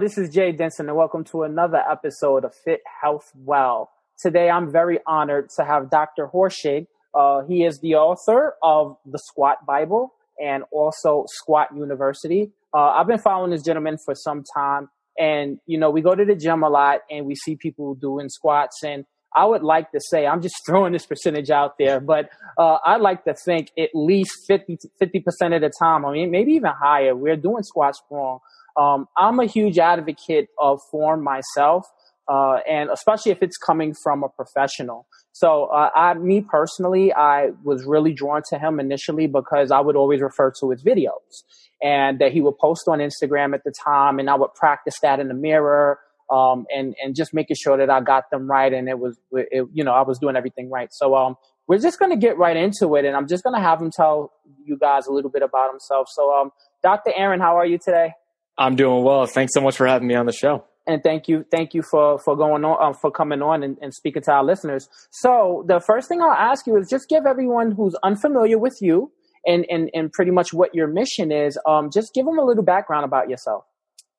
This is Jay Denson, and welcome to another episode of Fit Health Well. Today, I'm very honored to have Dr. Horschig. Uh, he is the author of the Squat Bible and also Squat University. Uh, I've been following this gentleman for some time, and you know, we go to the gym a lot, and we see people doing squats, and I would like to say, I'm just throwing this percentage out there, but uh, I'd like to think at least 50, 50% of the time, I mean, maybe even higher, we're doing squats wrong. Um, I'm a huge advocate of form myself, uh, and especially if it's coming from a professional. So, uh, I, me personally, I was really drawn to him initially because I would always refer to his videos and that he would post on Instagram at the time, and I would practice that in the mirror. Um, and, and just making sure that I got them right and it was, it, you know, I was doing everything right. So, um, we're just going to get right into it and I'm just going to have him tell you guys a little bit about himself. So, um, Dr. Aaron, how are you today? I'm doing well. Thanks so much for having me on the show. And thank you, thank you for for going on, uh, for coming on and, and speaking to our listeners. So the first thing I'll ask you is just give everyone who's unfamiliar with you and and, and pretty much what your mission is. Um, just give them a little background about yourself.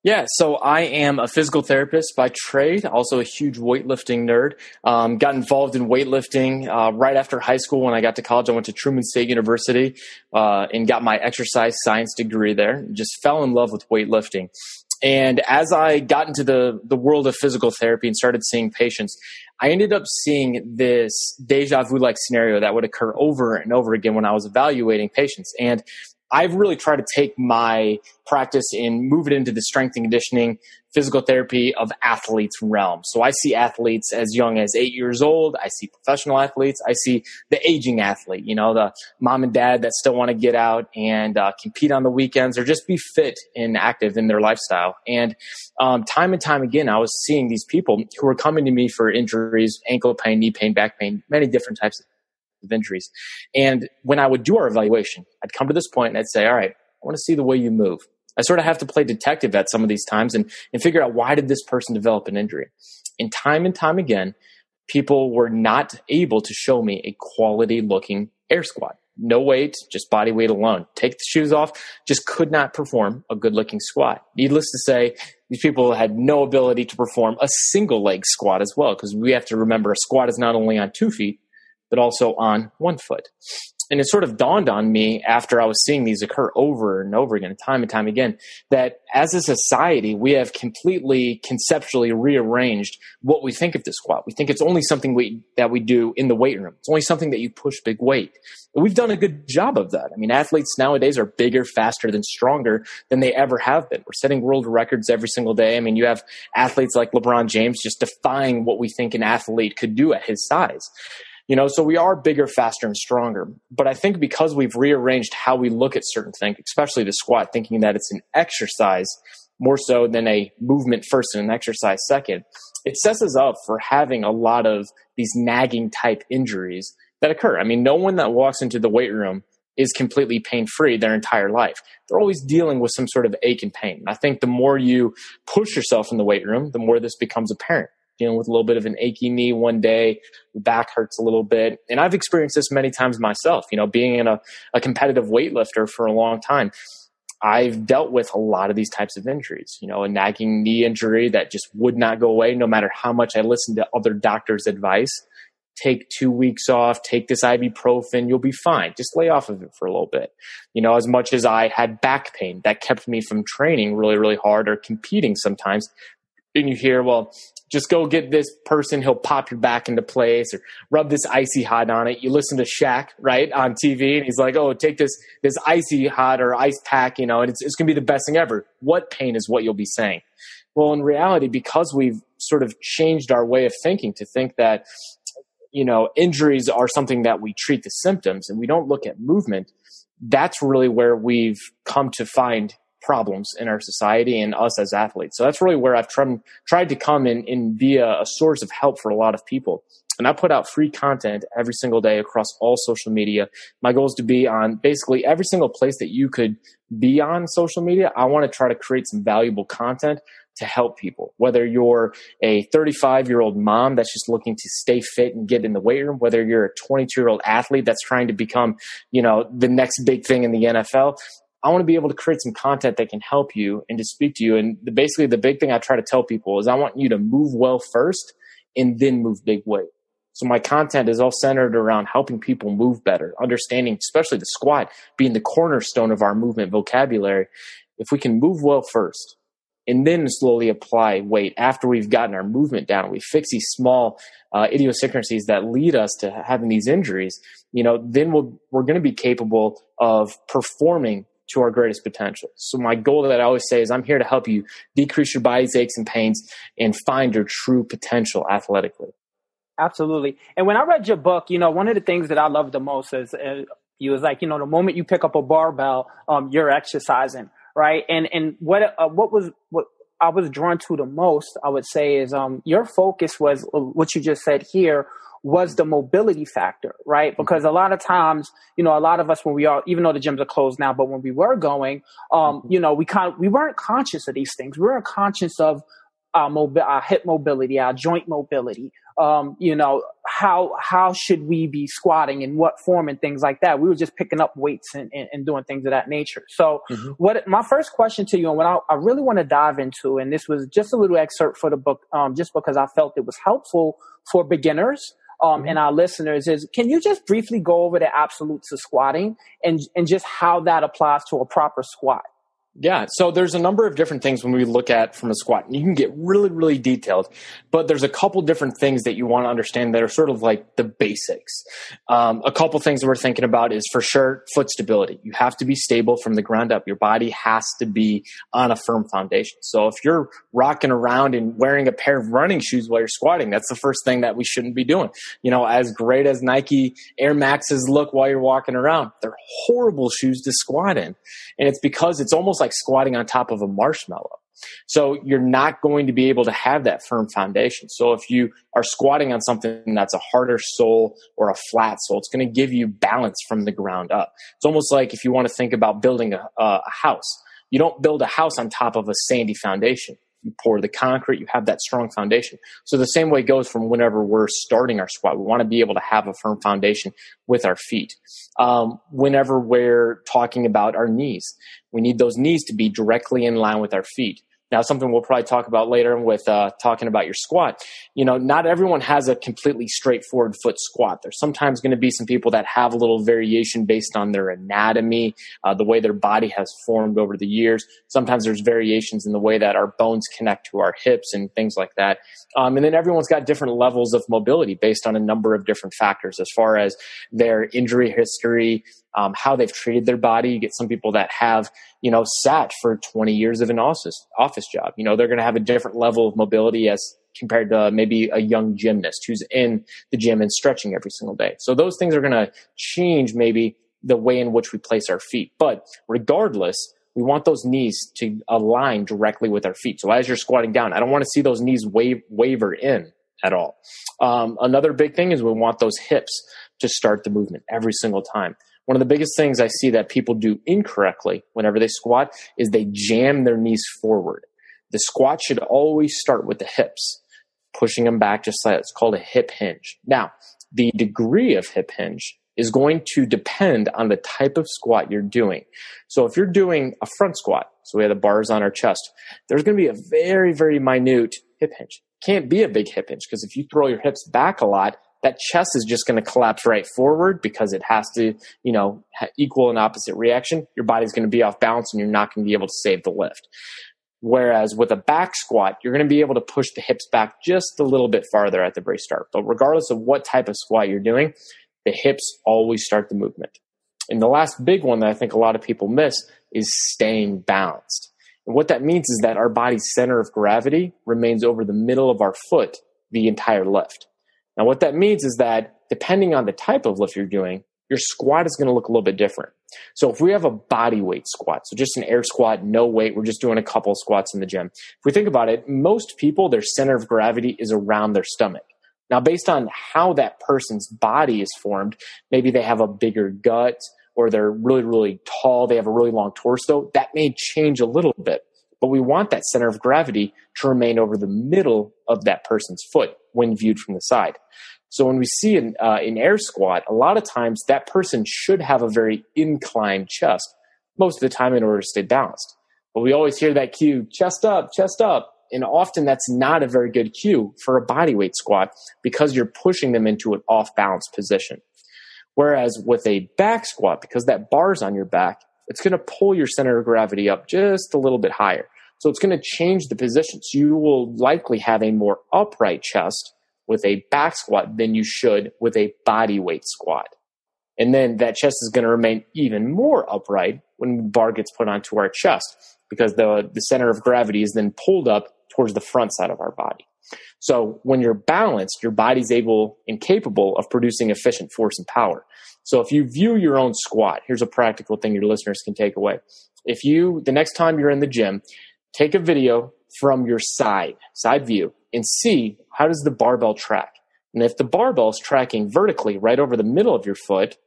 Yeah, so I am a physical therapist by trade, also a huge weightlifting nerd. Um, got involved in weightlifting uh, right after high school. When I got to college, I went to Truman State University uh, and got my exercise science degree there. Just fell in love with weightlifting. And as I got into the, the world of physical therapy and started seeing patients, I ended up seeing this deja vu like scenario that would occur over and over again when I was evaluating patients. And I've really tried to take my practice and move it into the strength and conditioning, physical therapy of athletes realm. So I see athletes as young as eight years old. I see professional athletes. I see the aging athlete, you know, the mom and dad that still want to get out and uh, compete on the weekends or just be fit and active in their lifestyle. And um, time and time again, I was seeing these people who were coming to me for injuries, ankle pain, knee pain, back pain, many different types of of injuries. And when I would do our evaluation, I'd come to this point and I'd say, all right, I want to see the way you move. I sort of have to play detective at some of these times and, and figure out why did this person develop an injury. And time and time again, people were not able to show me a quality looking air squat. No weight, just body weight alone. Take the shoes off, just could not perform a good looking squat. Needless to say, these people had no ability to perform a single leg squat as well, because we have to remember a squat is not only on two feet, but also on one foot. And it sort of dawned on me after I was seeing these occur over and over again, time and time again, that as a society, we have completely conceptually rearranged what we think of the squat. We think it's only something we, that we do in the weight room. It's only something that you push big weight. But we've done a good job of that. I mean, athletes nowadays are bigger, faster, than stronger than they ever have been. We're setting world records every single day. I mean, you have athletes like LeBron James just defying what we think an athlete could do at his size. You know, so we are bigger, faster, and stronger. But I think because we've rearranged how we look at certain things, especially the squat, thinking that it's an exercise more so than a movement first and an exercise second, it sets us up for having a lot of these nagging type injuries that occur. I mean, no one that walks into the weight room is completely pain free their entire life. They're always dealing with some sort of ache and pain. I think the more you push yourself in the weight room, the more this becomes apparent dealing with a little bit of an achy knee one day, back hurts a little bit. And I've experienced this many times myself, you know, being in a, a competitive weightlifter for a long time. I've dealt with a lot of these types of injuries, you know, a nagging knee injury that just would not go away no matter how much I listened to other doctors' advice. Take two weeks off, take this ibuprofen, you'll be fine. Just lay off of it for a little bit. You know, as much as I had back pain that kept me from training really, really hard or competing sometimes, and you hear, well, just go get this person, he'll pop your back into place or rub this icy hot on it. You listen to Shaq, right, on TV, and he's like, oh, take this this icy hot or ice pack, you know, and it's, it's gonna be the best thing ever. What pain is what you'll be saying? Well, in reality, because we've sort of changed our way of thinking to think that, you know, injuries are something that we treat the symptoms and we don't look at movement, that's really where we've come to find problems in our society and us as athletes. So that's really where I've tried, tried to come and, and be a, a source of help for a lot of people. And I put out free content every single day across all social media. My goal is to be on basically every single place that you could be on social media. I want to try to create some valuable content to help people. Whether you're a 35 year old mom that's just looking to stay fit and get in the weight room, whether you're a 22 year old athlete that's trying to become, you know, the next big thing in the NFL, I want to be able to create some content that can help you and to speak to you. And the, basically, the big thing I try to tell people is I want you to move well first and then move big weight. So my content is all centered around helping people move better, understanding, especially the squat being the cornerstone of our movement vocabulary. If we can move well first and then slowly apply weight after we've gotten our movement down, we fix these small uh, idiosyncrasies that lead us to having these injuries, you know, then we'll, we're going to be capable of performing to our greatest potential. So my goal that I always say is I'm here to help you decrease your body's aches and pains and find your true potential athletically. Absolutely. And when I read your book, you know, one of the things that I love the most is uh, you was like, you know, the moment you pick up a barbell, um, you're exercising, right? And and what uh, what was what I was drawn to the most, I would say, is um, your focus was uh, what you just said here was the mobility factor, right? Mm-hmm. Because a lot of times, you know, a lot of us when we are, even though the gyms are closed now, but when we were going, um, mm-hmm. you know, we kind of, we weren't conscious of these things. We weren't conscious of our, mobi- our hip mobility, our joint mobility. Um, you know, how how should we be squatting in what form and things like that. We were just picking up weights and, and, and doing things of that nature. So, mm-hmm. what my first question to you, and what I, I really want to dive into, and this was just a little excerpt for the book, um, just because I felt it was helpful for beginners um, mm-hmm. and our listeners is can you just briefly go over the absolutes of squatting and and just how that applies to a proper squat? Yeah, so there's a number of different things when we look at from a squat. And you can get really, really detailed, but there's a couple different things that you want to understand that are sort of like the basics. Um, a couple things that we're thinking about is for sure foot stability. You have to be stable from the ground up. Your body has to be on a firm foundation. So if you're rocking around and wearing a pair of running shoes while you're squatting, that's the first thing that we shouldn't be doing. You know, as great as Nike Air Maxes look while you're walking around, they're horrible shoes to squat in. And it's because it's almost like like squatting on top of a marshmallow. So you're not going to be able to have that firm foundation. So if you are squatting on something that's a harder sole or a flat sole, it's going to give you balance from the ground up. It's almost like if you want to think about building a, a house, you don't build a house on top of a sandy foundation you pour the concrete, you have that strong foundation. So the same way goes from whenever we're starting our squat. We want to be able to have a firm foundation with our feet. Um, whenever we're talking about our knees, we need those knees to be directly in line with our feet. Now, something we'll probably talk about later with uh, talking about your squat. You know, not everyone has a completely straightforward foot squat. There's sometimes going to be some people that have a little variation based on their anatomy, uh, the way their body has formed over the years. Sometimes there's variations in the way that our bones connect to our hips and things like that. Um, and then everyone's got different levels of mobility based on a number of different factors as far as their injury history, um, how they've treated their body. You get some people that have, you know, sat for 20 years of an office, office job. You know, they're going to have a different level of mobility as compared to maybe a young gymnast who's in the gym and stretching every single day. So those things are going to change maybe the way in which we place our feet. But regardless, we want those knees to align directly with our feet. So as you're squatting down, I don't want to see those knees wave, waver in at all. Um, another big thing is we want those hips to start the movement every single time. One of the biggest things I see that people do incorrectly whenever they squat is they jam their knees forward. The squat should always start with the hips, pushing them back just like it's called a hip hinge. Now, the degree of hip hinge is going to depend on the type of squat you're doing. So if you're doing a front squat, so we have the bars on our chest, there's going to be a very, very minute hip hinge. Can't be a big hip hinge because if you throw your hips back a lot, that chest is just going to collapse right forward because it has to, you know, equal an opposite reaction. Your body's going to be off balance and you're not going to be able to save the lift. Whereas with a back squat, you're going to be able to push the hips back just a little bit farther at the very start. But regardless of what type of squat you're doing, the hips always start the movement. And the last big one that I think a lot of people miss is staying balanced. And what that means is that our body's center of gravity remains over the middle of our foot the entire lift. Now, what that means is that depending on the type of lift you're doing, your squat is going to look a little bit different. So if we have a body weight squat, so just an air squat, no weight, we're just doing a couple squats in the gym. If we think about it, most people, their center of gravity is around their stomach. Now, based on how that person's body is formed, maybe they have a bigger gut or they're really, really tall, they have a really long torso, that may change a little bit. But we want that center of gravity to remain over the middle of that person's foot when viewed from the side. So when we see an, uh, an air squat, a lot of times that person should have a very inclined chest. most of the time in order to stay balanced. But we always hear that cue, chest up, chest up. And often that's not a very good cue for a body weight squat because you're pushing them into an off balance position. Whereas with a back squat, because that bar's on your back, it's going to pull your center of gravity up just a little bit higher. So it's going to change the positions. You will likely have a more upright chest with a back squat than you should with a body weight squat. And then that chest is going to remain even more upright when the bar gets put onto our chest because the, the center of gravity is then pulled up towards the front side of our body. So when you're balanced, your body's able and capable of producing efficient force and power. So if you view your own squat, here's a practical thing your listeners can take away. If you, the next time you're in the gym, take a video from your side, side view, and see how does the barbell track. And if the barbell is tracking vertically right over the middle of your foot,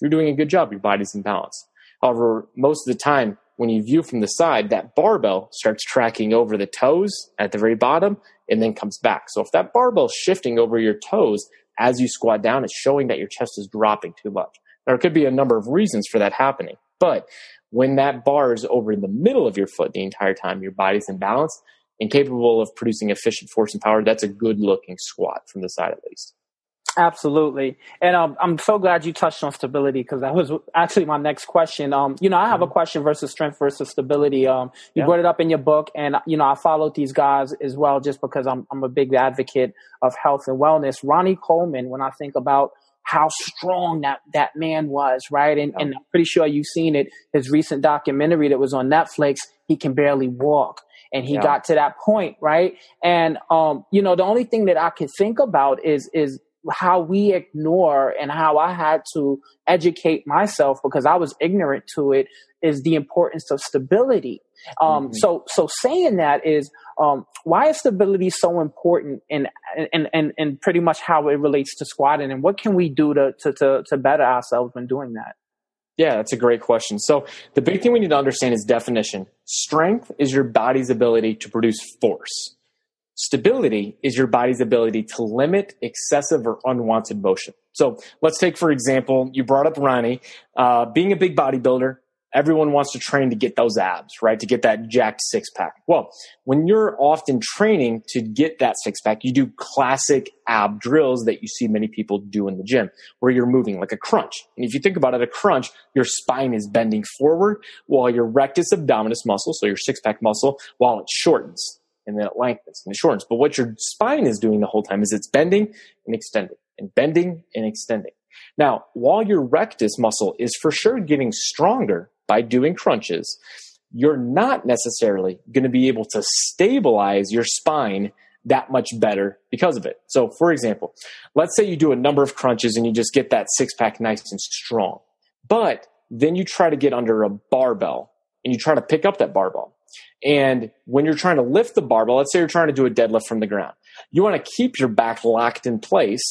you're doing a good job. Your body's in balance. However, most of the time, when you view from the side, that barbell starts tracking over the toes at the very bottom and then comes back. So if that barbell is shifting over your toes as you squat down, it's showing that your chest is dropping too much. There could be a number of reasons for that happening, but when that bar is over in the middle of your foot the entire time, your body's in balance and capable of producing efficient force and power. That's a good looking squat from the side at least. Absolutely. And um, I'm so glad you touched on stability because that was actually my next question. Um, you know, I have mm-hmm. a question versus strength versus stability. Um, you yeah. brought it up in your book and, you know, I followed these guys as well just because I'm, I'm a big advocate of health and wellness. Ronnie Coleman, when I think about how strong that, that man was, right? And, and I'm pretty sure you've seen it, his recent documentary that was on Netflix, he can barely walk and he yeah. got to that point, right? And um, you know, the only thing that I can think about is is how we ignore and how I had to educate myself because I was ignorant to it is the importance of stability. Um, mm-hmm. so, so saying that is, um, why is stability so important and in, in, in pretty much how it relates to squatting and what can we do to, to, to, to better ourselves when doing that? Yeah, that's a great question. So the big thing we need to understand is definition. Strength is your body's ability to produce force. Stability is your body's ability to limit excessive or unwanted motion. So let's take, for example, you brought up Ronnie. Uh, being a big bodybuilder, everyone wants to train to get those abs, right? To get that jacked six pack. Well, when you're often training to get that six pack, you do classic ab drills that you see many people do in the gym where you're moving like a crunch. And if you think about it, a crunch, your spine is bending forward while your rectus abdominis muscle, so your six pack muscle, while it shortens and then it lengthens and it shortens. But what your spine is doing the whole time is it's bending and extending and bending and extending. Now, while your rectus muscle is for sure getting stronger by doing crunches, you're not necessarily going to be able to stabilize your spine that much better because of it. So, for example, let's say you do a number of crunches and you just get that six pack nice and strong, but then you try to get under a barbell and you try to pick up that barbell. And when you're trying to lift the barbell, let's say you're trying to do a deadlift from the ground, you want to keep your back locked in place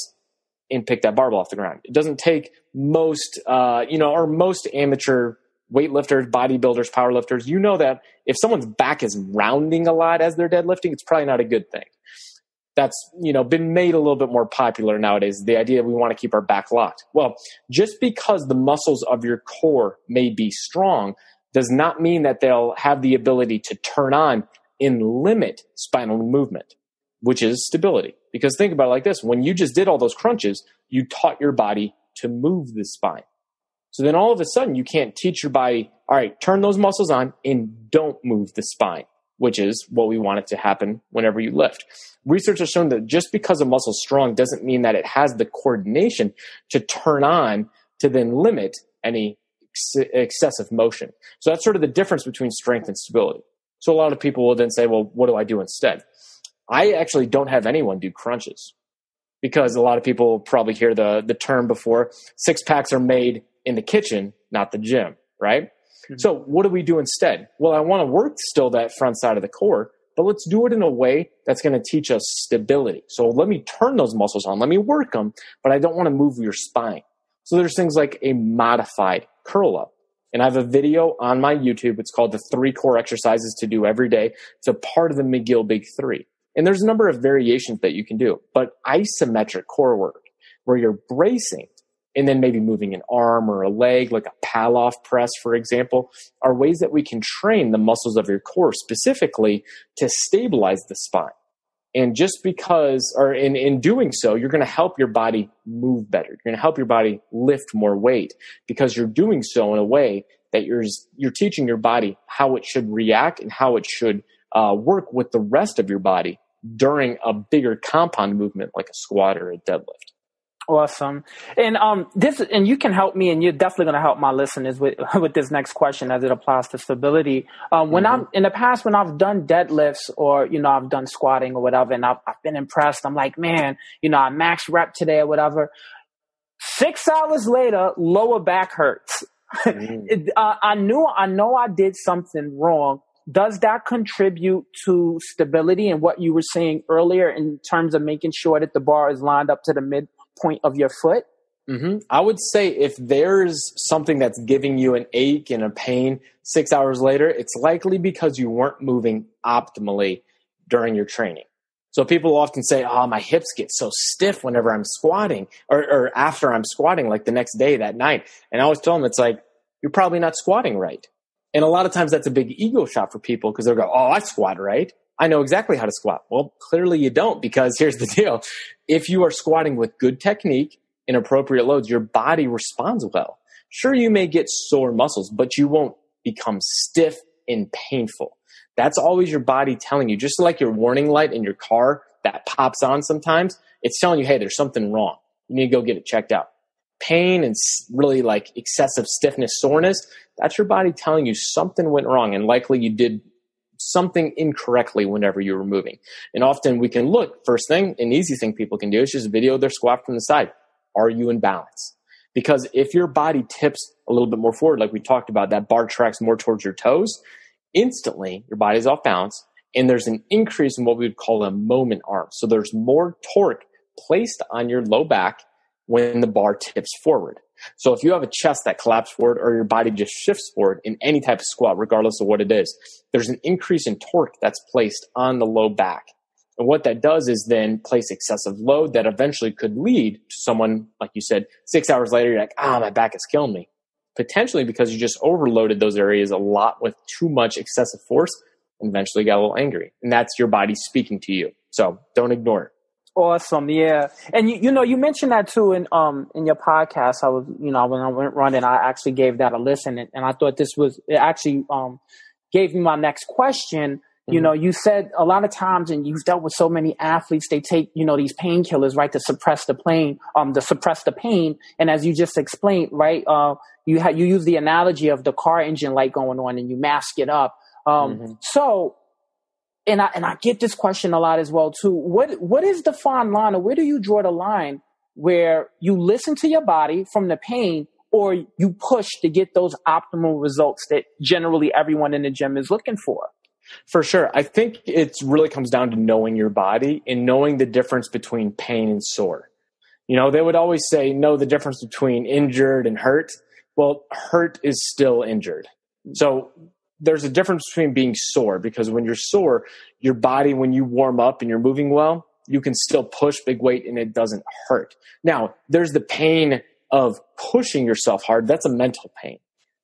and pick that barbell off the ground. It doesn't take most, uh, you know, or most amateur weightlifters, bodybuilders, powerlifters. You know that if someone's back is rounding a lot as they're deadlifting, it's probably not a good thing. That's, you know, been made a little bit more popular nowadays. The idea we want to keep our back locked. Well, just because the muscles of your core may be strong does not mean that they'll have the ability to turn on and limit spinal movement, which is stability. Because think about it like this when you just did all those crunches, you taught your body to move the spine. So then all of a sudden, you can't teach your body, all right, turn those muscles on and don't move the spine, which is what we want it to happen whenever you lift. Research has shown that just because a muscle is strong doesn't mean that it has the coordination to turn on to then limit any ex- excessive motion. So that's sort of the difference between strength and stability. So a lot of people will then say, well, what do I do instead? I actually don't have anyone do crunches because a lot of people probably hear the, the term before six packs are made in the kitchen, not the gym, right? Mm-hmm. So what do we do instead? Well, I want to work still that front side of the core, but let's do it in a way that's going to teach us stability. So let me turn those muscles on. Let me work them, but I don't want to move your spine. So there's things like a modified curl up. And I have a video on my YouTube. It's called the three core exercises to do every day. It's a part of the McGill Big Three. And there's a number of variations that you can do, but isometric core work where you're bracing and then maybe moving an arm or a leg, like a Pallof press, for example, are ways that we can train the muscles of your core specifically to stabilize the spine. And just because, or in, in doing so, you're going to help your body move better. You're going to help your body lift more weight because you're doing so in a way that you're, you're teaching your body how it should react and how it should uh, work with the rest of your body during a bigger compound movement like a squat or a deadlift. Awesome. And um this and you can help me and you're definitely going to help my listeners with with this next question as it applies to stability. Um when mm-hmm. I'm in the past when I've done deadlifts or you know I've done squatting or whatever and I've, I've been impressed. I'm like, "Man, you know, I max rep today or whatever." 6 hours later, lower back hurts. Mm-hmm. uh, I knew I know I did something wrong. Does that contribute to stability and what you were saying earlier in terms of making sure that the bar is lined up to the mid point of your foot? Mm-hmm. I would say if there's something that's giving you an ache and a pain six hours later, it's likely because you weren't moving optimally during your training. So people often say, "Oh, my hips get so stiff whenever I'm squatting, or, or after I'm squatting, like the next day, that night." And I always tell them, "It's like you're probably not squatting right." And a lot of times that's a big ego shot for people because they'll go, "Oh, I squat right." I know exactly how to squat. Well, clearly you don't because here's the deal. If you are squatting with good technique and appropriate loads, your body responds well. Sure, you may get sore muscles, but you won't become stiff and painful. That's always your body telling you, just like your warning light in your car that pops on sometimes, it's telling you, hey, there's something wrong. You need to go get it checked out. Pain and really like excessive stiffness, soreness, that's your body telling you something went wrong and likely you did something incorrectly whenever you're moving. And often we can look, first thing, an easy thing people can do is just video their squat from the side. Are you in balance? Because if your body tips a little bit more forward, like we talked about, that bar tracks more towards your toes, instantly your body's off balance and there's an increase in what we would call a moment arm. So there's more torque placed on your low back when the bar tips forward. So if you have a chest that collapses forward or your body just shifts forward in any type of squat, regardless of what it is, there's an increase in torque that's placed on the low back. And what that does is then place excessive load that eventually could lead to someone, like you said, six hours later, you're like, ah, my back is killing me. Potentially because you just overloaded those areas a lot with too much excessive force and eventually got a little angry. And that's your body speaking to you. So don't ignore it. Awesome, yeah, and you, you know you mentioned that too in um in your podcast. I was you know when I went running, I actually gave that a listen, and, and I thought this was it actually um gave me my next question. Mm-hmm. You know, you said a lot of times, and you've dealt with so many athletes. They take you know these painkillers right to suppress the pain, um, to suppress the pain. And as you just explained, right, uh, you ha- you use the analogy of the car engine light going on, and you mask it up. Um, mm-hmm. so and I and I get this question a lot as well too. What what is the fine line, or where do you draw the line where you listen to your body from the pain, or you push to get those optimal results that generally everyone in the gym is looking for? For sure, I think it really comes down to knowing your body and knowing the difference between pain and sore. You know, they would always say know the difference between injured and hurt. Well, hurt is still injured. So there's a difference between being sore because when you're sore, your body, when you warm up and you're moving well, you can still push big weight and it doesn't hurt. Now, there's the pain of pushing yourself hard. That's a mental pain.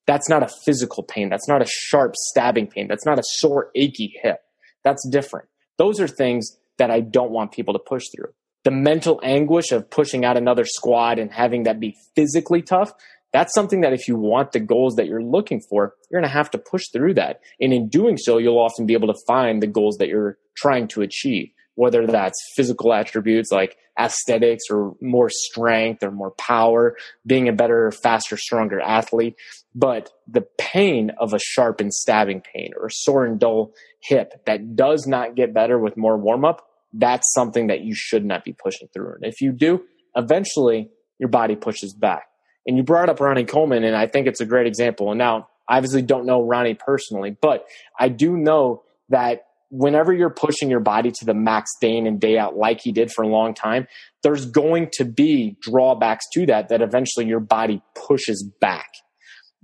That's not a physical pain. That's not a sharp stabbing pain. That's not a sore, achy hip. That's different. Those are things that I don't want people to push through. The mental anguish of pushing out another squat and having that be physically tough, that's something that if you want the goals that you're looking for, you're going to have to push through that. And in doing so, you'll often be able to find the goals that you're trying to achieve, whether that's physical attributes like aesthetics or more strength or more power, being a better, faster, stronger athlete. But the pain of a sharp and stabbing pain or a sore and dull hip that does not get better with more warm up, that's something that you should not be pushing through. And if you do, eventually your body pushes back. And you brought up Ronnie Coleman, and I think it's a great example. And now, I obviously don't know Ronnie personally, but I do know that whenever you're pushing your body to the max day in and day out, like he did for a long time, there's going to be drawbacks to that that eventually your body pushes back.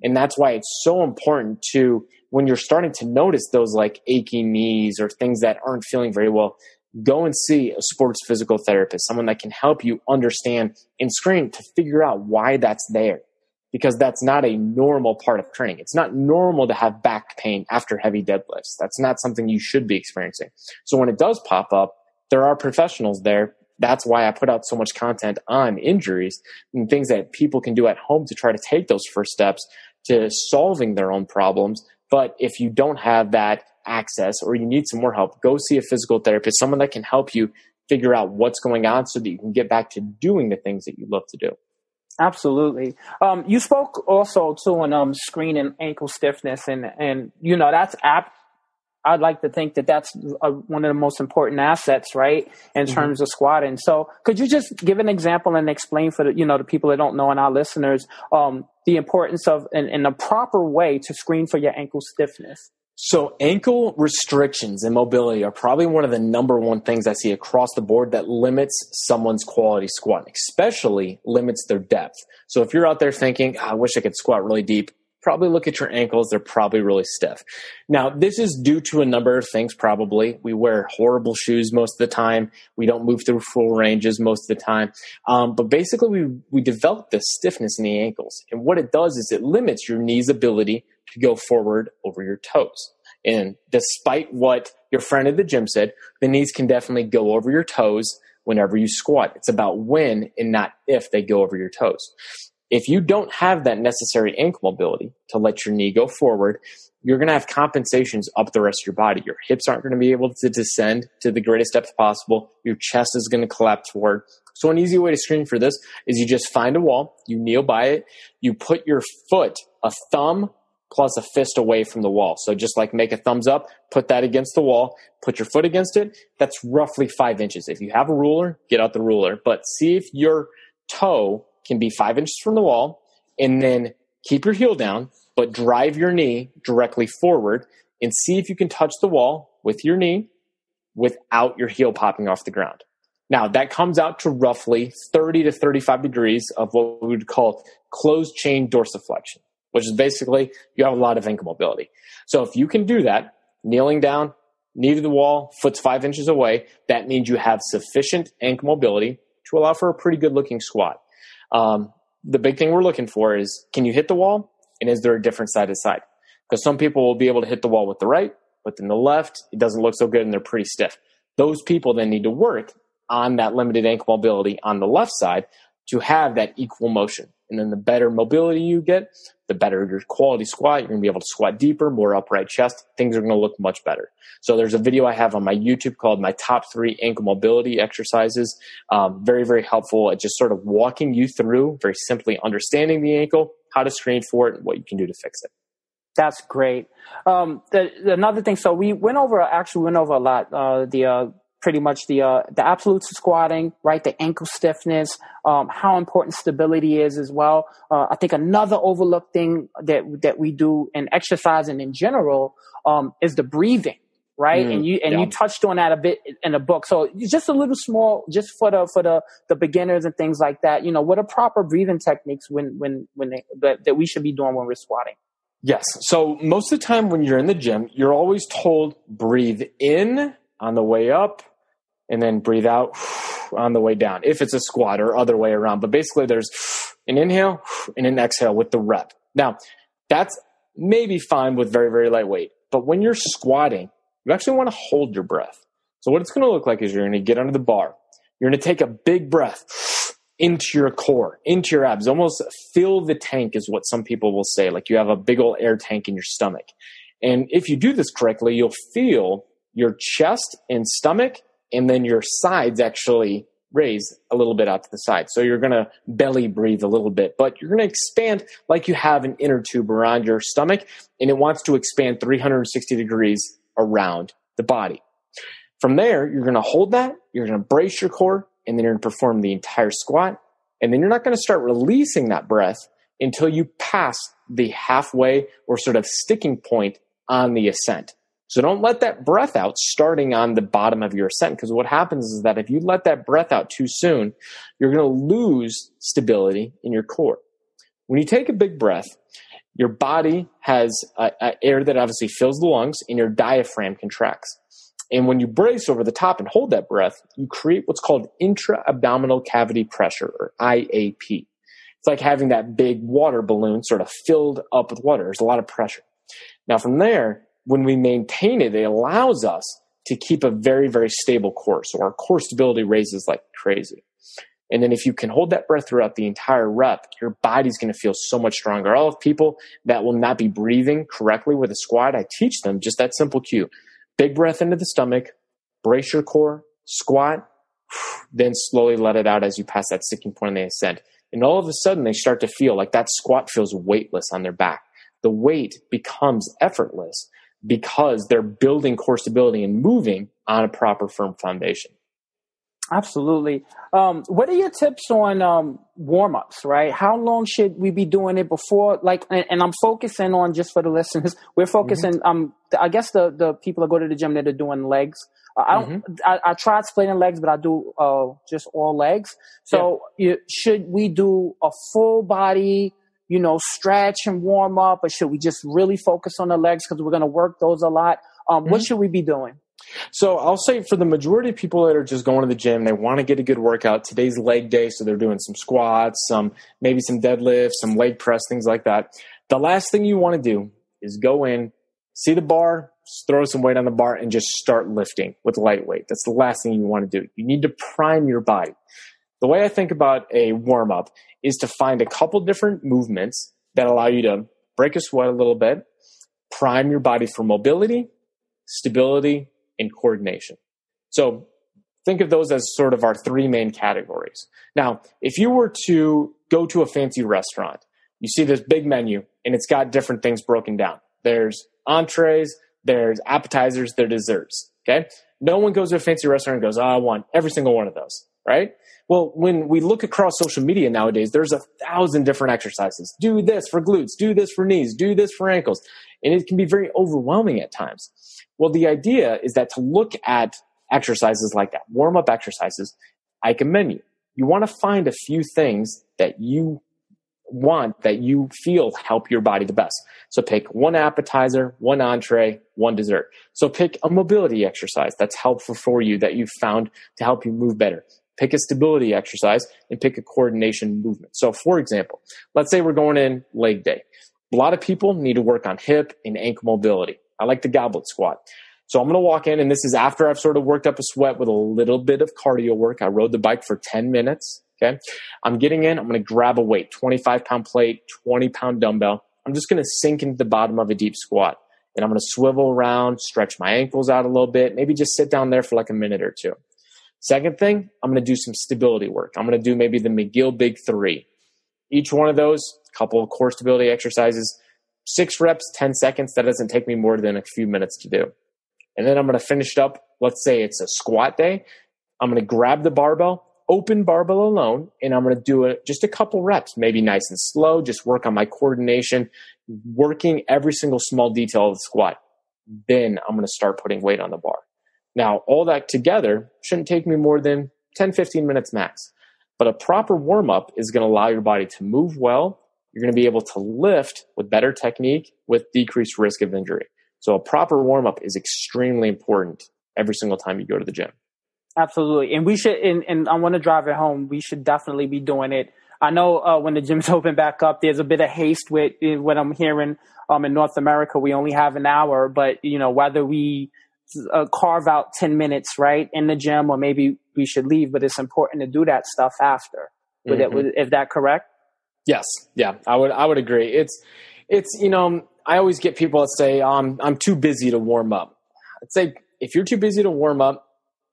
And that's why it's so important to, when you're starting to notice those like aching knees or things that aren't feeling very well, go and see a sports physical therapist, someone that can help you understand and screen to figure out why that's there. Because that's not a normal part of training. It's not normal to have back pain after heavy deadlifts. That's not something you should be experiencing. So when it does pop up, there are professionals there. That's why I put out so much content on injuries and things that people can do at home to try to take those first steps to solving their own problems. But if you don't have that access or you need some more help, go see a physical therapist, someone that can help you figure out what's going on so that you can get back to doing the things that you love to do. Absolutely. Um, you spoke also to on um, screening ankle stiffness, and and you know that's app. I'd like to think that that's a, one of the most important assets, right, in mm-hmm. terms of squatting. So, could you just give an example and explain for the you know the people that don't know and our listeners um, the importance of in a proper way to screen for your ankle stiffness? So, ankle restrictions and mobility are probably one of the number one things I see across the board that limits someone's quality squatting, especially limits their depth. So, if you're out there thinking, oh, I wish I could squat really deep, probably look at your ankles. They're probably really stiff. Now, this is due to a number of things, probably. We wear horrible shoes most of the time. We don't move through full ranges most of the time. Um, but basically, we, we develop this stiffness in the ankles. And what it does is it limits your knee's ability to go forward over your toes. And despite what your friend at the gym said, the knees can definitely go over your toes whenever you squat. It's about when and not if they go over your toes. If you don't have that necessary ankle mobility to let your knee go forward, you're going to have compensations up the rest of your body. Your hips aren't going to be able to descend to the greatest depth possible. Your chest is going to collapse forward. So an easy way to screen for this is you just find a wall, you kneel by it, you put your foot, a thumb plus a fist away from the wall. So just like make a thumbs up, put that against the wall, put your foot against it. That's roughly five inches. If you have a ruler, get out the ruler, but see if your toe can be five inches from the wall and then keep your heel down, but drive your knee directly forward and see if you can touch the wall with your knee without your heel popping off the ground. Now that comes out to roughly 30 to 35 degrees of what we would call closed chain dorsiflexion which is basically you have a lot of ankle mobility. So if you can do that, kneeling down, knee to the wall, foot's five inches away, that means you have sufficient ankle mobility to allow for a pretty good looking squat. Um, the big thing we're looking for is can you hit the wall and is there a different side to side? Because some people will be able to hit the wall with the right, but then the left, it doesn't look so good and they're pretty stiff. Those people then need to work on that limited ankle mobility on the left side to have that equal motion. And then the better mobility you get, the better your quality squat. You're going to be able to squat deeper, more upright chest. Things are going to look much better. So there's a video I have on my YouTube called my top three ankle mobility exercises. Um, very, very helpful at just sort of walking you through very simply understanding the ankle, how to screen for it, and what you can do to fix it. That's great. Um, the, another thing, so we went over, actually went over a lot, uh, the, uh, pretty much the uh, the absolutes of squatting, right? The ankle stiffness, um, how important stability is as well. Uh, I think another overlooked thing that that we do in exercising in general um, is the breathing, right? Mm, and you and yeah. you touched on that a bit in the book. So just a little small, just for the for the the beginners and things like that. You know, what are proper breathing techniques when when when they, that, that we should be doing when we're squatting? Yes. So most of the time when you're in the gym, you're always told breathe in on the way up and then breathe out on the way down if it's a squat or other way around. But basically, there's an inhale and an exhale with the rep. Now, that's maybe fine with very, very lightweight. But when you're squatting, you actually want to hold your breath. So, what it's going to look like is you're going to get under the bar. You're going to take a big breath into your core, into your abs, almost fill the tank, is what some people will say. Like you have a big old air tank in your stomach. And if you do this correctly, you'll feel your chest and stomach and then your sides actually raise a little bit out to the side. So you're going to belly breathe a little bit, but you're going to expand like you have an inner tube around your stomach, and it wants to expand 360 degrees around the body. From there, you're going to hold that, you're going to brace your core, and then you're going to perform the entire squat. And then you're not going to start releasing that breath until you pass the halfway or sort of sticking point on the ascent. So don't let that breath out starting on the bottom of your ascent because what happens is that if you let that breath out too soon, you're going to lose stability in your core. When you take a big breath, your body has uh, air that obviously fills the lungs and your diaphragm contracts. And when you brace over the top and hold that breath, you create what's called intra abdominal cavity pressure or IAP. It's like having that big water balloon sort of filled up with water. There's a lot of pressure. Now, from there, when we maintain it, it allows us to keep a very, very stable core. So our core stability raises like crazy. And then if you can hold that breath throughout the entire rep, your body's going to feel so much stronger. All of people that will not be breathing correctly with a squat, I teach them just that simple cue. Big breath into the stomach, brace your core, squat, then slowly let it out as you pass that sticking point in the ascent. And all of a sudden they start to feel like that squat feels weightless on their back. The weight becomes effortless because they're building core stability and moving on a proper firm foundation. Absolutely. Um, what are your tips on um, warm ups, right? How long should we be doing it before? Like, and, and I'm focusing on just for the listeners, we're focusing, mm-hmm. um, I guess the, the people that go to the gym that are doing legs. Uh, I don't, mm-hmm. I, I tried splitting legs, but I do, uh, just all legs. So yeah. you, should we do a full body, you know, stretch and warm up, or should we just really focus on the legs because we're going to work those a lot? Um, mm-hmm. What should we be doing? So I'll say for the majority of people that are just going to the gym, they want to get a good workout. Today's leg day, so they're doing some squats, some maybe some deadlifts, some leg press, things like that. The last thing you want to do is go in, see the bar, throw some weight on the bar, and just start lifting with lightweight. That's the last thing you want to do. You need to prime your body. The way I think about a warm up is to find a couple different movements that allow you to break a sweat a little bit, prime your body for mobility, stability, and coordination. So think of those as sort of our three main categories. Now, if you were to go to a fancy restaurant, you see this big menu and it's got different things broken down. There's entrees, there's appetizers, there's desserts. Okay. No one goes to a fancy restaurant and goes, oh, I want every single one of those. Right. Well, when we look across social media nowadays, there's a thousand different exercises. Do this for glutes, do this for knees, do this for ankles. And it can be very overwhelming at times. Well, the idea is that to look at exercises like that, warm up exercises, I commend you. You want to find a few things that you want that you feel help your body the best. So pick one appetizer, one entree, one dessert. So pick a mobility exercise that's helpful for you that you found to help you move better. Pick a stability exercise and pick a coordination movement. So for example, let's say we're going in leg day. A lot of people need to work on hip and ankle mobility. I like the goblet squat. So I'm going to walk in, and this is after I've sort of worked up a sweat with a little bit of cardio work. I rode the bike for 10 minutes. Okay. I'm getting in. I'm going to grab a weight, 25 pound plate, 20 pound dumbbell. I'm just going to sink into the bottom of a deep squat. And I'm going to swivel around, stretch my ankles out a little bit, maybe just sit down there for like a minute or two. Second thing, I'm going to do some stability work. I'm going to do maybe the McGill Big Three. Each one of those, a couple of core stability exercises, six reps, 10 seconds. That doesn't take me more than a few minutes to do. And then I'm going to finish it up. Let's say it's a squat day. I'm going to grab the barbell, open barbell alone, and I'm going to do it just a couple reps, maybe nice and slow, just work on my coordination, working every single small detail of the squat. Then I'm going to start putting weight on the bar. Now, all that together shouldn't take me more than 10, 15 minutes max. But a proper warm up is going to allow your body to move well. You're going to be able to lift with better technique with decreased risk of injury. So a proper warm up is extremely important every single time you go to the gym. Absolutely. And we should, and, and I want to drive it home. We should definitely be doing it. I know uh, when the gyms open back up, there's a bit of haste with, with what I'm hearing um, in North America. We only have an hour, but you know, whether we uh, carve out 10 minutes, right, in the gym, or maybe we should leave, but it's important to do that stuff after. Would mm-hmm. it, is that correct? Yes. Yeah, I would, I would agree. It's, it's, you know, I always get people that say, um, I'm too busy to warm up. I'd say, if you're too busy to warm up,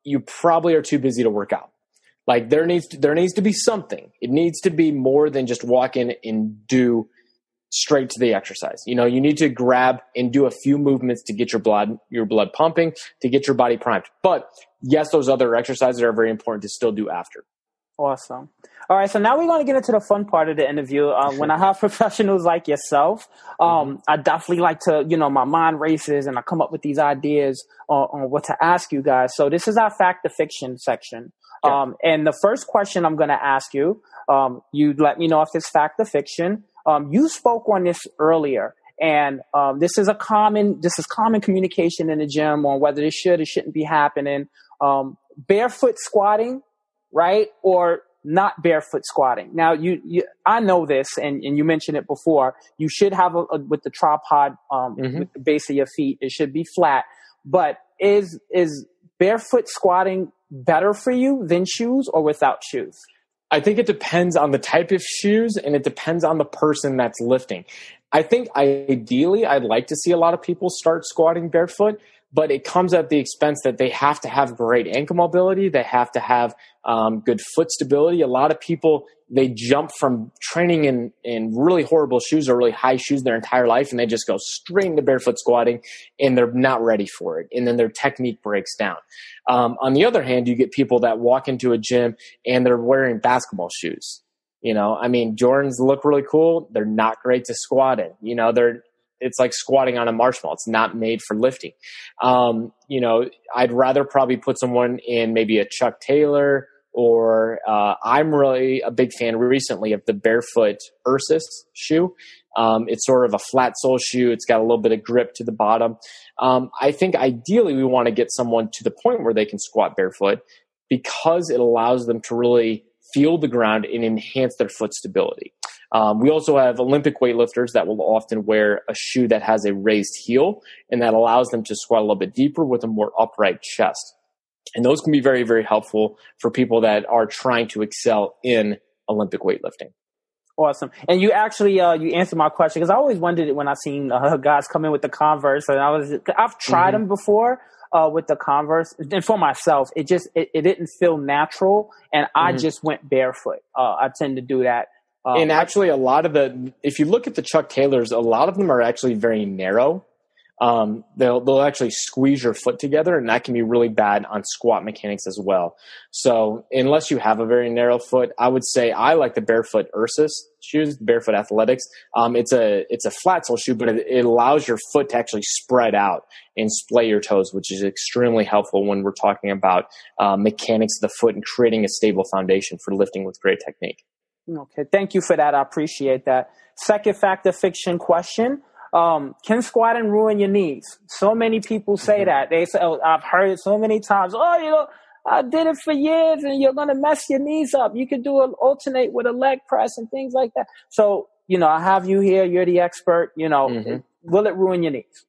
you probably are too busy to work out. Like there needs to, there needs to be something. It needs to be more than just walk in and do straight to the exercise. You know, you need to grab and do a few movements to get your blood your blood pumping, to get your body primed. But yes, those other exercises are very important to still do after. Awesome. All right, so now we're going to get into the fun part of the interview. Uh, when I have professionals like yourself, um, mm-hmm. I definitely like to, you know, my mind races and I come up with these ideas on, on what to ask you guys. So this is our fact to fiction section. Um, and the first question I'm going to ask you, um, you let me know if it's fact or fiction. Um, you spoke on this earlier, And um, this is a common this is common communication in the gym on whether it should or shouldn't be happening. Um, barefoot squatting, right, or not barefoot squatting. Now, you, you I know this, and, and you mentioned it before. You should have a, a with the tripod um, mm-hmm. with the base of your feet. It should be flat. But is is barefoot squatting better for you than shoes or without shoes? I think it depends on the type of shoes and it depends on the person that's lifting. I think ideally I'd like to see a lot of people start squatting barefoot but it comes at the expense that they have to have great ankle mobility. They have to have um, good foot stability. A lot of people they jump from training in in really horrible shoes or really high shoes their entire life, and they just go straight into barefoot squatting, and they're not ready for it, and then their technique breaks down. Um, on the other hand, you get people that walk into a gym and they're wearing basketball shoes. You know, I mean, Jordans look really cool. They're not great to squat in. You know, they're it's like squatting on a marshmallow. It's not made for lifting. Um, you know, I'd rather probably put someone in maybe a Chuck Taylor or uh, I'm really a big fan recently of the barefoot Ursus shoe. Um, it's sort of a flat sole shoe. It's got a little bit of grip to the bottom. Um, I think ideally we want to get someone to the point where they can squat barefoot because it allows them to really feel the ground and enhance their foot stability. Um, we also have Olympic weightlifters that will often wear a shoe that has a raised heel and that allows them to squat a little bit deeper with a more upright chest. And those can be very, very helpful for people that are trying to excel in Olympic weightlifting. Awesome. And you actually, uh, you answered my question because I always wondered it when I seen uh, guys come in with the Converse and I was, I've tried mm-hmm. them before. Uh, with the Converse, and for myself, it just it, it didn't feel natural, and I mm-hmm. just went barefoot. Uh, I tend to do that, um, and actually, a lot of the, if you look at the Chuck Taylors, a lot of them are actually very narrow. Um, they'll they'll actually squeeze your foot together, and that can be really bad on squat mechanics as well. So, unless you have a very narrow foot, I would say I like the barefoot Ursus shoes, barefoot athletics. Um, it's a it's a flat sole shoe, but it, it allows your foot to actually spread out and splay your toes, which is extremely helpful when we're talking about uh, mechanics of the foot and creating a stable foundation for lifting with great technique. Okay, thank you for that. I appreciate that. Second factor fiction question. Um, can squatting ruin your knees? So many people say mm-hmm. that. They say, oh, I've heard it so many times. Oh, you know, I did it for years and you're going to mess your knees up. You could do an alternate with a leg press and things like that. So, you know, I have you here. You're the expert. You know, mm-hmm. will it ruin your knees?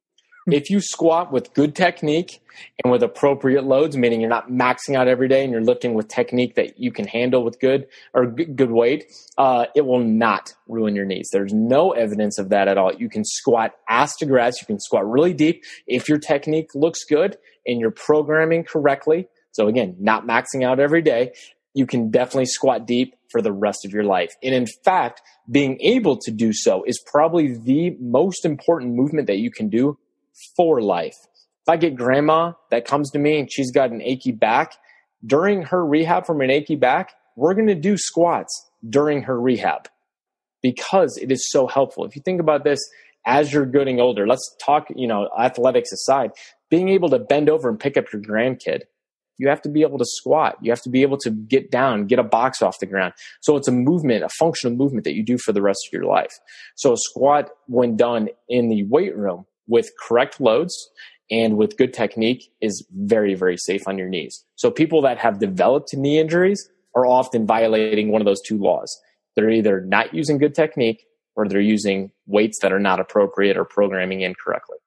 If you squat with good technique and with appropriate loads, meaning you're not maxing out every day and you're lifting with technique that you can handle with good or good weight, uh, it will not ruin your knees. There's no evidence of that at all. You can squat ass to grass. You can squat really deep if your technique looks good and you're programming correctly. So again, not maxing out every day. You can definitely squat deep for the rest of your life. And in fact, being able to do so is probably the most important movement that you can do for life. If I get grandma that comes to me and she's got an achy back, during her rehab from an achy back, we're going to do squats during her rehab because it is so helpful. If you think about this as you're getting older, let's talk, you know, athletics aside, being able to bend over and pick up your grandkid, you have to be able to squat. You have to be able to get down, get a box off the ground. So it's a movement, a functional movement that you do for the rest of your life. So a squat, when done in the weight room, with correct loads and with good technique is very, very safe on your knees. So people that have developed knee injuries are often violating one of those two laws. They're either not using good technique or they're using weights that are not appropriate or programming incorrectly.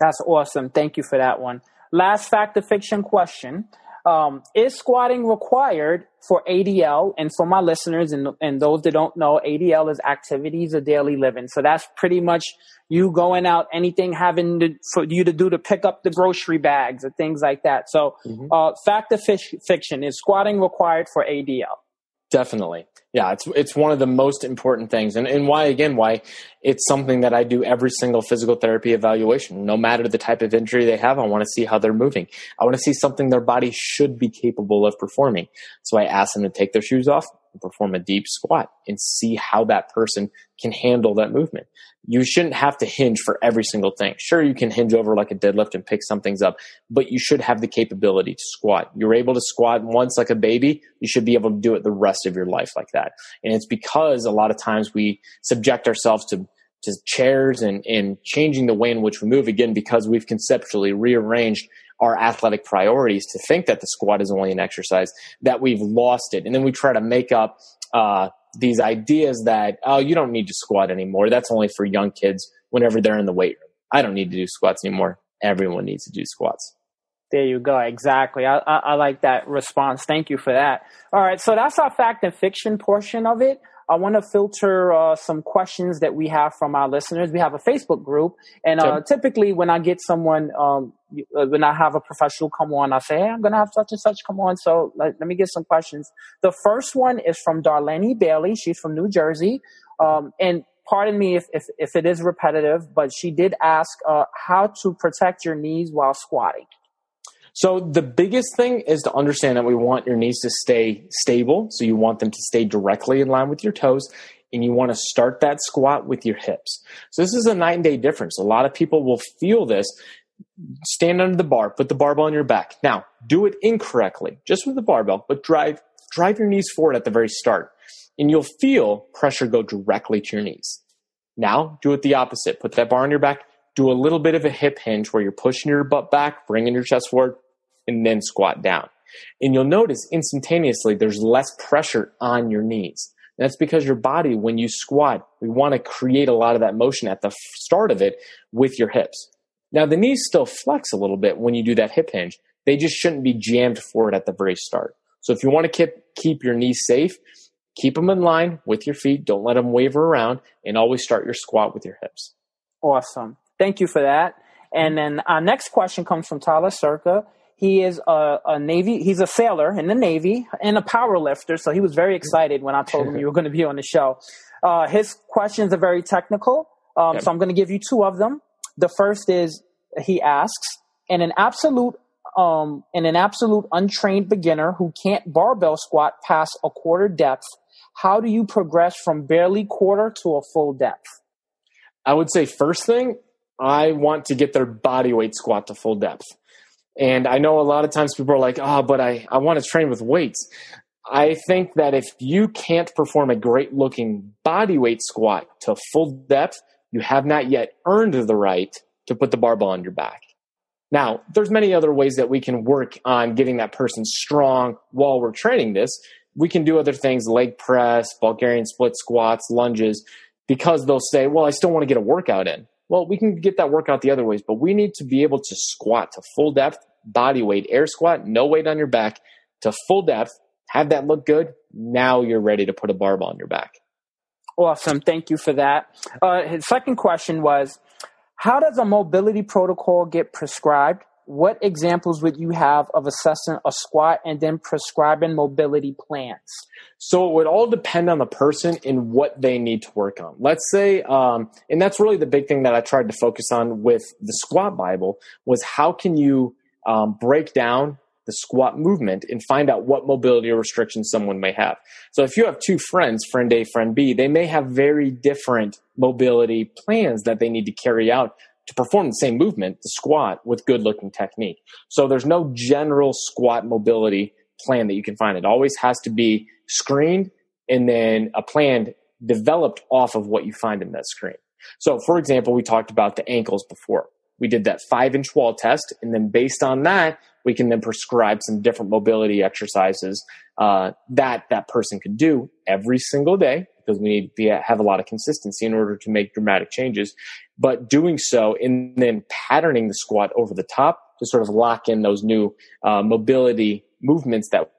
That's awesome. Thank you for that one. Last fact of fiction question. Um, is squatting required for ADL? And for my listeners and, and those that don't know, ADL is activities of daily living. So that's pretty much you going out, anything having to, for you to do to pick up the grocery bags or things like that. So, mm-hmm. uh, fact of fiction is squatting required for ADL? Definitely. Yeah, it's it's one of the most important things. And and why again, why it's something that I do every single physical therapy evaluation. No matter the type of injury they have, I want to see how they're moving. I want to see something their body should be capable of performing. So I ask them to take their shoes off and perform a deep squat and see how that person can handle that movement you shouldn't have to hinge for every single thing. Sure, you can hinge over like a deadlift and pick some things up, but you should have the capability to squat. You're able to squat once like a baby. You should be able to do it the rest of your life like that. And it's because a lot of times we subject ourselves to to chairs and, and changing the way in which we move again because we've conceptually rearranged our athletic priorities to think that the squat is only an exercise that we've lost it and then we try to make up uh, these ideas that oh you don't need to squat anymore that's only for young kids whenever they're in the weight room i don't need to do squats anymore everyone needs to do squats there you go. Exactly. I, I, I, like that response. Thank you for that. All right. So that's our fact and fiction portion of it. I want to filter uh, some questions that we have from our listeners. We have a Facebook group, and uh, typically when I get someone, um, uh, when I have a professional come on, I say, "Hey, I'm going to have such and such come on." So let, let, me get some questions. The first one is from Darlene Bailey. She's from New Jersey, um, and pardon me if, if, if it is repetitive, but she did ask uh, how to protect your knees while squatting. So the biggest thing is to understand that we want your knees to stay stable. So you want them to stay directly in line with your toes and you want to start that squat with your hips. So this is a night and day difference. A lot of people will feel this. Stand under the bar, put the barbell on your back. Now, do it incorrectly, just with the barbell, but drive drive your knees forward at the very start. And you'll feel pressure go directly to your knees. Now, do it the opposite. Put that bar on your back, do a little bit of a hip hinge where you're pushing your butt back, bringing your chest forward, and then squat down. And you'll notice instantaneously there's less pressure on your knees. That's because your body, when you squat, we want to create a lot of that motion at the start of it with your hips. Now, the knees still flex a little bit when you do that hip hinge. They just shouldn't be jammed forward at the very start. So if you want to keep, keep your knees safe, keep them in line with your feet. Don't let them waver around and always start your squat with your hips. Awesome. Thank you for that. And then our next question comes from Tyler Circa. He is a, a, Navy. He's a sailor in the Navy and a power lifter. So he was very excited when I told him you were going to be on the show. Uh, his questions are very technical. Um, yep. So I'm going to give you two of them. The first is he asks, in an absolute um, in an absolute untrained beginner who can't barbell squat past a quarter depth, how do you progress from barely quarter to a full depth? I would say first thing, I want to get their body weight squat to full depth. And I know a lot of times people are like, oh, but I, I want to train with weights. I think that if you can't perform a great looking body weight squat to full depth, you have not yet earned the right to put the barbell on your back. Now, there's many other ways that we can work on getting that person strong while we're training this. We can do other things, leg press, Bulgarian split squats, lunges, because they'll say, well, I still want to get a workout in. Well, we can get that workout the other ways, but we need to be able to squat to full depth, body weight, air squat, no weight on your back to full depth, have that look good. Now you're ready to put a barbell on your back. Awesome. Thank you for that. Uh, his second question was How does a mobility protocol get prescribed? What examples would you have of assessing a squat and then prescribing mobility plans? So it would all depend on the person and what they need to work on. Let's say, um, and that's really the big thing that I tried to focus on with the squat Bible was how can you um, break down the squat movement and find out what mobility restrictions someone may have. So if you have two friends, friend A, friend B, they may have very different mobility plans that they need to carry out to perform the same movement, the squat, with good looking technique. So there's no general squat mobility plan that you can find. It always has to be screened and then a plan developed off of what you find in that screen. So, for example, we talked about the ankles before. We did that five inch wall test, and then based on that, we can then prescribe some different mobility exercises uh, that that person could do every single day because we need to have a lot of consistency in order to make dramatic changes. But doing so and then patterning the squat over the top to sort of lock in those new uh, mobility movements that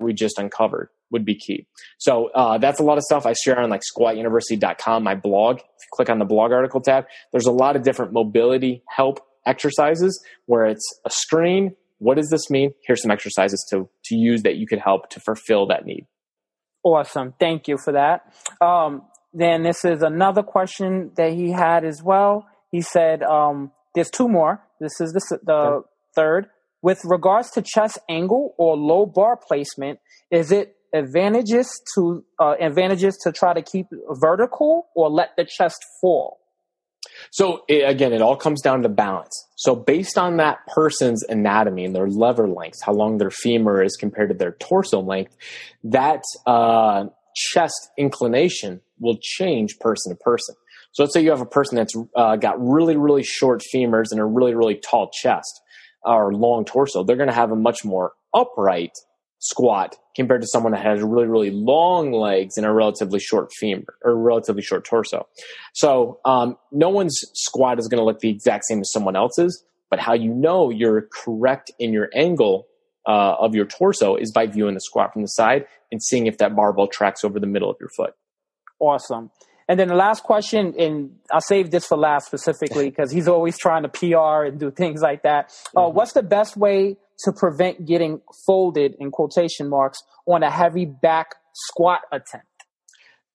we just uncovered would be key. So uh, that's a lot of stuff I share on like squatuniversity.com, my blog. If you click on the blog article tab, there's a lot of different mobility help exercises where it's a screen. What does this mean? Here's some exercises to, to use that you could help to fulfill that need. Awesome. Thank you for that. Um, then this is another question that he had as well. He said, um, there's two more. This is the, the okay. third. With regards to chest angle or low bar placement, is it advantages to uh, advantages to try to keep vertical or let the chest fall? So it, again, it all comes down to balance. So based on that person's anatomy and their lever length, how long their femur is compared to their torso length, that uh, chest inclination will change person to person. So let's say you have a person that's uh, got really, really short femurs and a really, really tall chest or long torso. They're going to have a much more upright squat compared to someone that has really, really long legs and a relatively short femur or relatively short torso. So um, no one's squat is going to look the exact same as someone else's, but how you know you're correct in your angle uh, of your torso is by viewing the squat from the side and seeing if that barbell tracks over the middle of your foot. Awesome. And then the last question, and I'll save this for last specifically because he's always trying to PR and do things like that. Uh, mm-hmm. what's the best way to prevent getting folded in quotation marks on a heavy back squat attempt?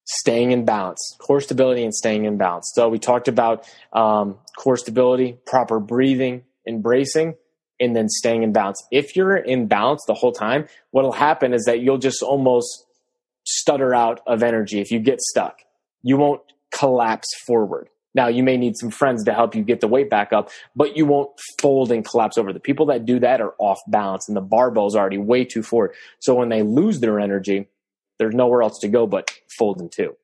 Staying in balance, core stability, and staying in balance. So we talked about um, core stability, proper breathing, embracing, and then staying in balance. If you're in balance the whole time, what'll happen is that you'll just almost stutter out of energy if you get stuck. You won't collapse forward. Now, you may need some friends to help you get the weight back up, but you won't fold and collapse over. The people that do that are off balance and the barbell's already way too forward. So when they lose their energy, there's nowhere else to go but fold in two.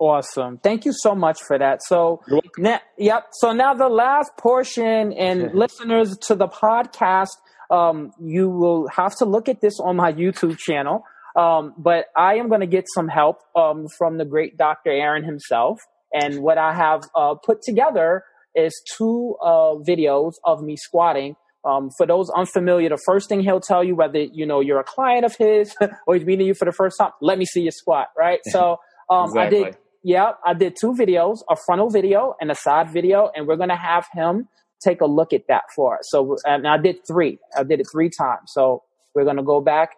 Awesome. Thank you so much for that. So, now, yep. So now the last portion and listeners to the podcast, um, you will have to look at this on my YouTube channel. Um, but I am going to get some help um, from the great Dr. Aaron himself. And what I have uh, put together is two uh, videos of me squatting. Um, for those unfamiliar, the first thing he'll tell you, whether you know you're a client of his or he's meeting you for the first time, let me see your squat, right? So um, exactly. I did, yeah, I did two videos, a frontal video and a side video, and we're gonna have him take a look at that for us. So, and I did three. I did it three times. So we're gonna go back,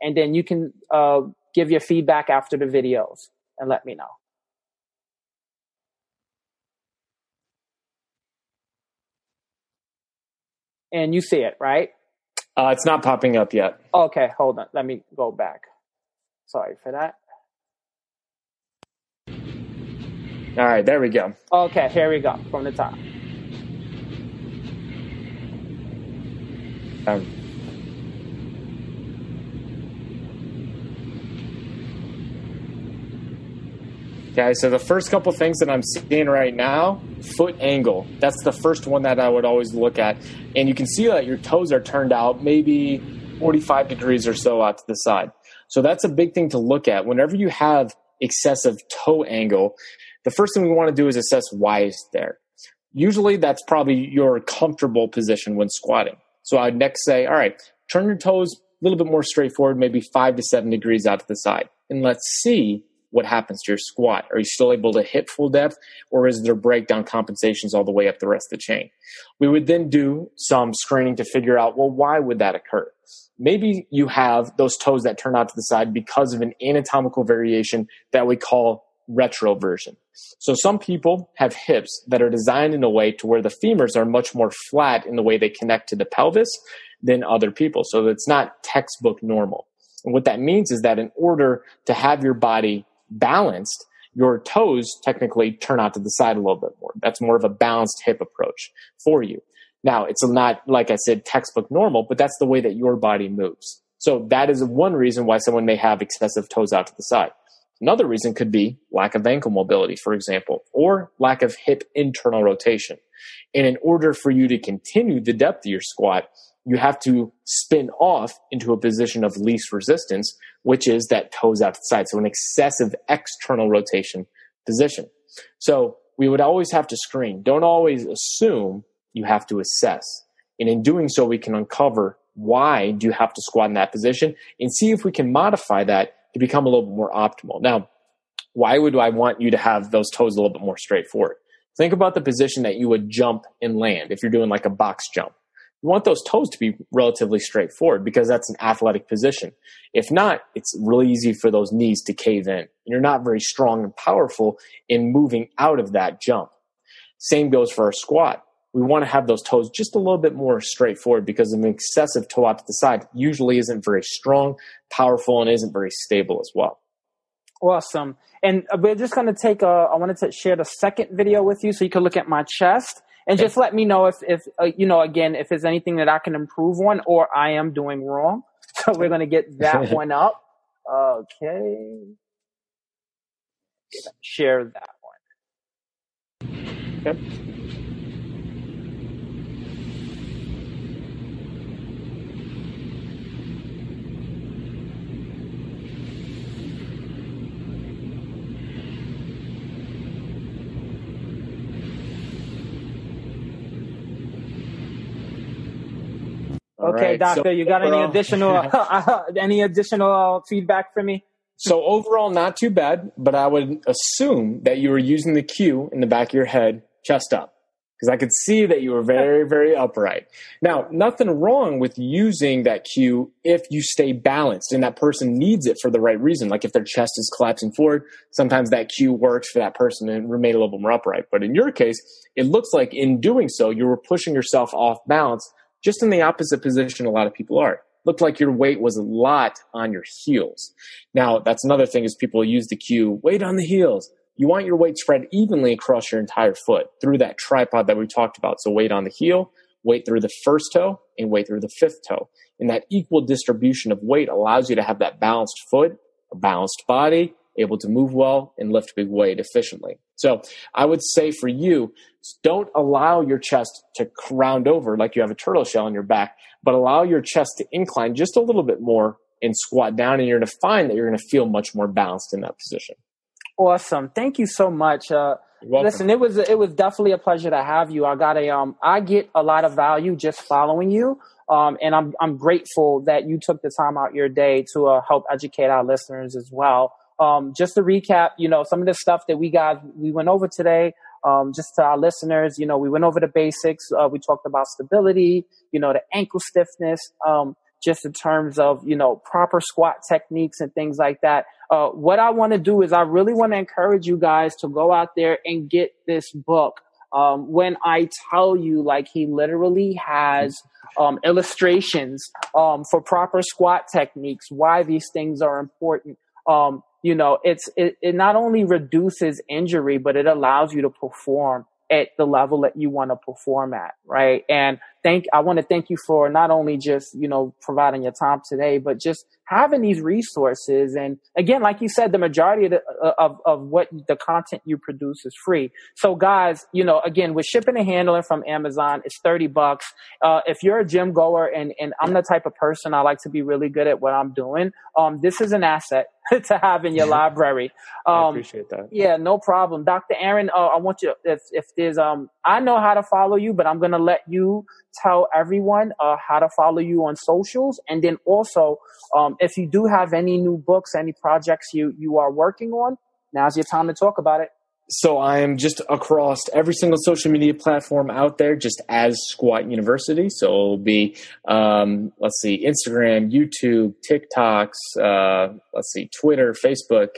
and then you can uh, give your feedback after the videos and let me know. And you see it, right? Uh, it's not popping up yet. Okay, hold on. Let me go back. Sorry for that. All right, there we go. Okay, here we go from the top. Um, Okay, so the first couple things that I'm seeing right now, foot angle. That's the first one that I would always look at. And you can see that your toes are turned out maybe 45 degrees or so out to the side. So that's a big thing to look at. Whenever you have excessive toe angle, the first thing we want to do is assess why it's there. Usually that's probably your comfortable position when squatting. So I'd next say, all right, turn your toes a little bit more straightforward, maybe five to seven degrees out to the side. And let's see what happens to your squat? Are you still able to hit full depth or is there breakdown compensations all the way up the rest of the chain? We would then do some screening to figure out, well, why would that occur? Maybe you have those toes that turn out to the side because of an anatomical variation that we call retroversion. So some people have hips that are designed in a way to where the femurs are much more flat in the way they connect to the pelvis than other people. So it's not textbook normal. And what that means is that in order to have your body balanced, your toes technically turn out to the side a little bit more. That's more of a balanced hip approach for you. Now, it's not, like I said, textbook normal, but that's the way that your body moves. So that is one reason why someone may have excessive toes out to the side. Another reason could be lack of ankle mobility, for example, or lack of hip internal rotation. And in order for you to continue the depth of your squat, you have to spin off into a position of least resistance, which is that toes out to the side. So an excessive external rotation position. So we would always have to screen. Don't always assume you have to assess. And in doing so, we can uncover why do you have to squat in that position and see if we can modify that to become a little bit more optimal. Now, why would I want you to have those toes a little bit more straightforward? Think about the position that you would jump and land if you're doing like a box jump you want those toes to be relatively straightforward because that's an athletic position. If not, it's really easy for those knees to cave in. You're not very strong and powerful in moving out of that jump. Same goes for our squat. We want to have those toes just a little bit more straightforward because an excessive toe out to the side usually isn't very strong, powerful, and isn't very stable as well. Awesome. And uh, we're just going to take a, I wanted to share the second video with you so you can look at my chest and just let me know if, if uh, you know, again, if there's anything that I can improve on or I am doing wrong. So we're going to get that one up. Okay. Share that one. Okay. Okay, right. doctor, so you got overall, any additional any additional feedback for me? So overall, not too bad, but I would assume that you were using the cue in the back of your head, chest up, because I could see that you were very, very upright. Now, nothing wrong with using that cue if you stay balanced and that person needs it for the right reason. Like if their chest is collapsing forward, sometimes that cue works for that person and remain a little bit more upright. But in your case, it looks like in doing so, you were pushing yourself off balance just in the opposite position a lot of people are. Looked like your weight was a lot on your heels. Now, that's another thing is people use the cue, weight on the heels. You want your weight spread evenly across your entire foot through that tripod that we talked about. So weight on the heel, weight through the first toe, and weight through the fifth toe. And that equal distribution of weight allows you to have that balanced foot, a balanced body, able to move well and lift big weight efficiently. So I would say for you, don't allow your chest to round over like you have a turtle shell on your back, but allow your chest to incline just a little bit more and squat down. And you're going to find that you're going to feel much more balanced in that position. Awesome. Thank you so much. Uh, listen, it was, it was definitely a pleasure to have you. I got a, um, I get a lot of value just following you. Um, and I'm, I'm grateful that you took the time out your day to uh, help educate our listeners as well. Um, just to recap, you know, some of the stuff that we got, we went over today, um, just to our listeners, you know, we went over the basics. Uh, we talked about stability, you know, the ankle stiffness, um, just in terms of, you know, proper squat techniques and things like that. Uh, what I want to do is I really want to encourage you guys to go out there and get this book. Um, when I tell you, like, he literally has um, illustrations um, for proper squat techniques, why these things are important. Um, you know, it's it, it not only reduces injury, but it allows you to perform at the level that you want to perform at, right? And thank I want to thank you for not only just, you know, providing your time today, but just having these resources. And again, like you said, the majority of, the, uh, of, of what the content you produce is free. So guys, you know, again, with shipping and handling from Amazon, it's 30 bucks. Uh, if you're a gym goer and, and I'm the type of person I like to be really good at what I'm doing, um, this is an asset to have in your library. Um, I appreciate that. Yeah, no problem. Dr. Aaron, uh, I want you, if, if there's, um, I know how to follow you, but I'm going to let you tell everyone uh, how to follow you on socials. And then also, um, if you do have any new books, any projects you, you are working on, now's your time to talk about it. So I am just across every single social media platform out there, just as Squat University. So it'll be, um, let's see, Instagram, YouTube, TikToks, uh, let's see, Twitter, Facebook,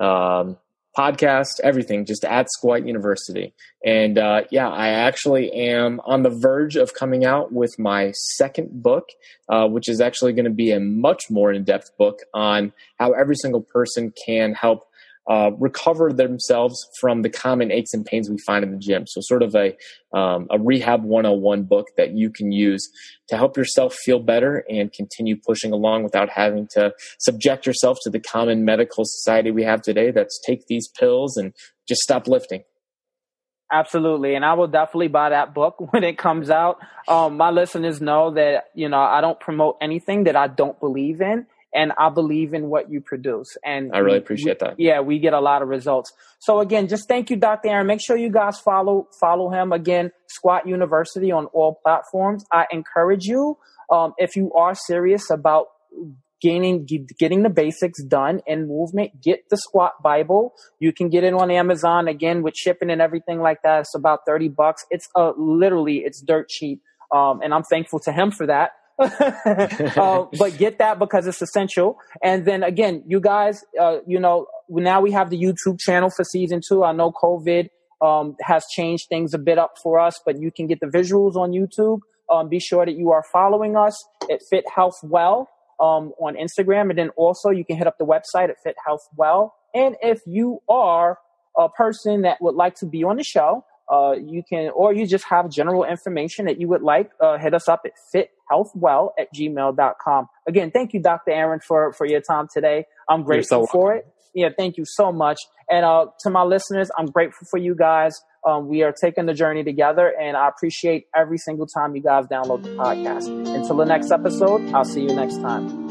um, podcast, everything, just at Squat University. And uh, yeah, I actually am on the verge of coming out with my second book, uh, which is actually going to be a much more in depth book on how every single person can help uh, recover themselves from the common aches and pains we find in the gym. So, sort of a um, a rehab 101 book that you can use to help yourself feel better and continue pushing along without having to subject yourself to the common medical society we have today. That's take these pills and just stop lifting. Absolutely. And I will definitely buy that book when it comes out. Um, my listeners know that, you know, I don't promote anything that I don't believe in and I believe in what you produce. And I really appreciate we, that. Yeah, we get a lot of results. So again, just thank you, Dr. Aaron. Make sure you guys follow follow him again, Squat University on all platforms. I encourage you, um, if you are serious about gaining getting the basics done in movement get the squat bible you can get it on amazon again with shipping and everything like that it's about 30 bucks it's uh, literally it's dirt cheap um, and i'm thankful to him for that uh, but get that because it's essential. And then again, you guys, uh, you know, now we have the YouTube channel for season two. I know COVID um, has changed things a bit up for us, but you can get the visuals on YouTube. Um, be sure that you are following us at Fit Health Well um, on Instagram, and then also you can hit up the website at Fit Health Well. And if you are a person that would like to be on the show, uh, you can, or you just have general information that you would like, uh, hit us up at fithealthwell at gmail.com. Again, thank you, Dr. Aaron, for, for your time today. I'm grateful so for it. Yeah, thank you so much. And uh, to my listeners, I'm grateful for you guys. Um, we are taking the journey together, and I appreciate every single time you guys download the podcast. Until the next episode, I'll see you next time.